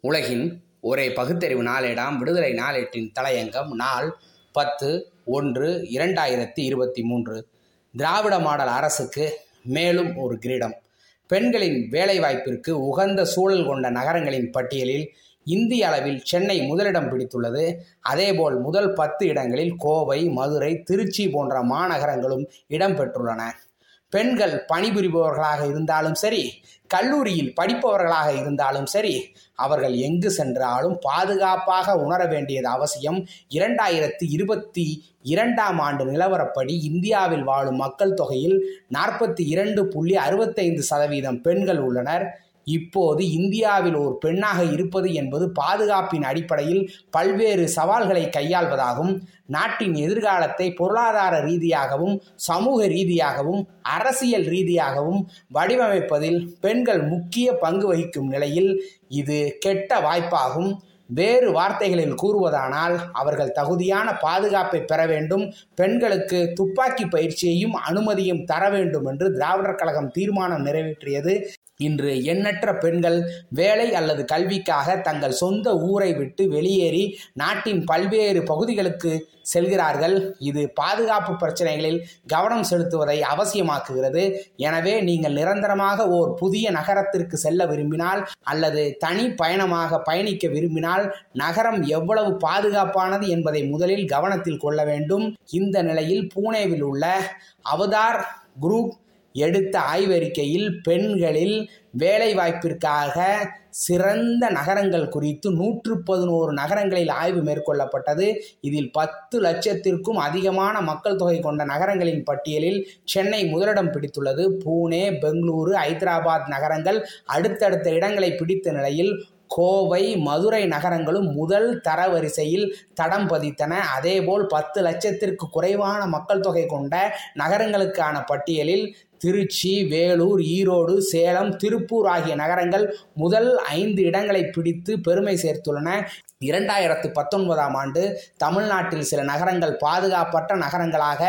உலகின் ஒரே பகுத்தறிவு நாளேடாம். விடுதலை நாளேட்டின் தலையங்கம் நாள் பத்து ஒன்று இரண்டாயிரத்தி இருபத்தி மூன்று. திராவிட மாடல் அரசுக்கு மேலும் ஒரு கிரீடம். பெண்களின் வேலைவாய்ப்பிற்கு உகந்த சூழல் கொண்ட நகரங்களின் பட்டியலில் இந்திய அளவில் சென்னை முதலிடம் பிடித்துள்ளது. அதேபோல் முதல் பத்து இடங்களில் கோவை மதுரை திருச்சி போன்ற மாநகரங்களும் இடம்பெற்றுள்ளன பெண்கள் பணிபுரிபவர்களாக இருந்தாலும் சரி கல்லூரியில் படிப்பவர்களாக இருந்தாலும் சரி அவர்கள் எங்கு சென்றாலும் பாதுகாப்பாக உணர வேண்டியது அவசியம். இரண்டாயிரத்தி இருபத்தி இரண்டாம் ஆண்டு நிலவரப்படி இந்தியாவில் வாழும் மக்கள் தொகையில் நாற்பத்தி இரண்டு புள்ளி அறுபத்தைந்து சதவீதம் பெண்கள் உள்ளனர். இப்போது இந்தியாவில் ஒரு பெண்ணாக இருப்பது என்பது பாதுகாப்பின் அடிப்படையில் பல்வேறு சவால்களை கையாள்வதாகும். நாட்டின் எதிர்காலத்தை பொருளாதார ரீதியாகவும் சமூக ரீதியாகவும் அரசியல் ரீதியாகவும் வடிவமைப்பதில் பெண்கள் முக்கிய பங்கு வகிக்கும் நிலையில் இது கெட்ட வாய்ப்பாகும். வேறு வார்த்தைகளில் கூறுவதானால் அவர்கள் தகுதியான பாதுகாப்பை பெற வேண்டும் பெண்களுக்கு துப்பாக்கி பயிற்சியையும் அனுமதியும் தர வேண்டும் என்று திராவிடர் கழகம் தீர்மானம் நிறைவேற்றியது. இன்று எண்ணற்ற பெண்கள் வேலை அல்லது கல்விக்காக தங்கள் சொந்த ஊரை விட்டு வெளியேறி நாட்டின் பல்வேறு பகுதிகளுக்கு செல்கிறார்கள். இது பாதுகாப்பு பிரச்சனைகளில் கவனம் செலுத்துவதை அவசியமாக்குகிறது. எனவே நீங்கள் நிரந்தரமாக ஓர் புதிய நகரத்திற்கு செல்ல விரும்பினால் அல்லது தனி பயணமாக பயணிக்க விரும்பினால் நகரம் எவ்வளவு பாதுகாப்பானது என்பதை முதலில் கவனத்தில் கொள்ள வேண்டும். இந்த நிலையில் பூனேவில் உள்ள அவதார் குரூப் எடுத்த ஆய்வறிக்கையில் பெண்களில் வேலைவாய்ப்பிற்காக சிறந்த நகரங்கள் குறித்து நூற்று பதினோரு நகரங்களில் ஆய்வு மேற்கொள்ளப்பட்டது. இதில் பத்து லட்சத்திற்கும் அதிகமான மக்கள் தொகை கொண்ட நகரங்களின் பட்டியலில் சென்னை முதலிடம் பிடித்துள்ளது. பூனே பெங்களூரு ஐதராபாத் நகரங்கள் அடுத்தடுத்த இடங்களை பிடித்த நிலையில் கோவை மதுரை நகரங்களும் முதல் தரவரிசையில் தடம் பதித்தன. அதேபோல் பத்து லட்சத்திற்கு குறைவான மக்கள் தொகை கொண்ட நகரங்களுக்கான பட்டியலில் திருச்சி வேலூர் ஈரோடு சேலம் திருப்பூர் ஆகிய நகரங்கள் முதல் ஐந்து இடங்களை பிடித்து பெருமை சேர்த்துள்ளன. இரண்டாயிரத்து பத்தொன்பதாம் ஆண்டு தமிழ்நாட்டில் சில நகரங்கள் பாதுகாப்பற்ற நகரங்களாக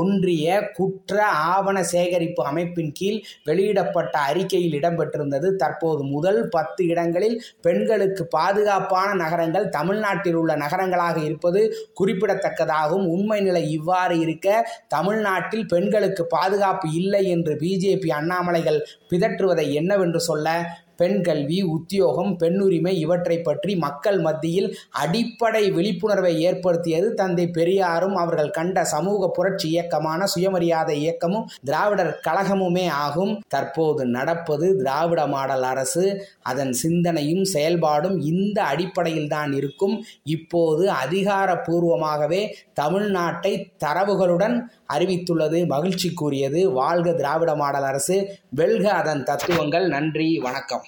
ஒன்றிய குற்ற ஆவண சேகரிப்பு அமைப்பின் கீழ் வெளியிடப்பட்ட அறிக்கையில் இடம்பெற்றிருந்தது. தற்போது முதல் பத்து இடங்களில் பெண்களுக்கு பாதுகாப்பான நகரங்கள் தமிழ்நாட்டில் உள்ள நகரங்களாக இருப்பது குறிப்பிடத்தக்கதாகும். உண்மை நிலை இவ்வாறு இருக்க தமிழ்நாட்டில் பெண்களுக்கு பாதுகாப்பு இல்லை என்று பிஜேபி அண்ணாமலைகள் பிதற்றுவதை என்னவென்று சொல்ல பெண் கல்வி உத்தியோகம் பெண்ணுரிமை இவற்றை பற்றி மக்கள் மத்தியில் அடிப்படை விழிப்புணர்வை ஏற்படுத்தியது தந்தை பெரியாரும் அவர்கள் கண்ட சமூக புரட்சி இயக்கமான சுயமரியாதை இயக்கமும் திராவிடர் கழகமுமே ஆகும். தற்போது நடப்பது திராவிட மாடல் அரசு. அதன் சிந்தனையும் செயல்பாடும் இந்த அடிப்படையில் தான் இருக்கும். இப்போது அதிகாரப்பூர்வமாகவே தமிழ்நாட்டை தரவுகளுடன் அறிவித்துள்ளது மகிழ்ச்சி கூறியது. வாழ்க திராவிட மாடல் அரசு. வெல்க அதன் தத்துவங்கள். நன்றி வணக்கம்.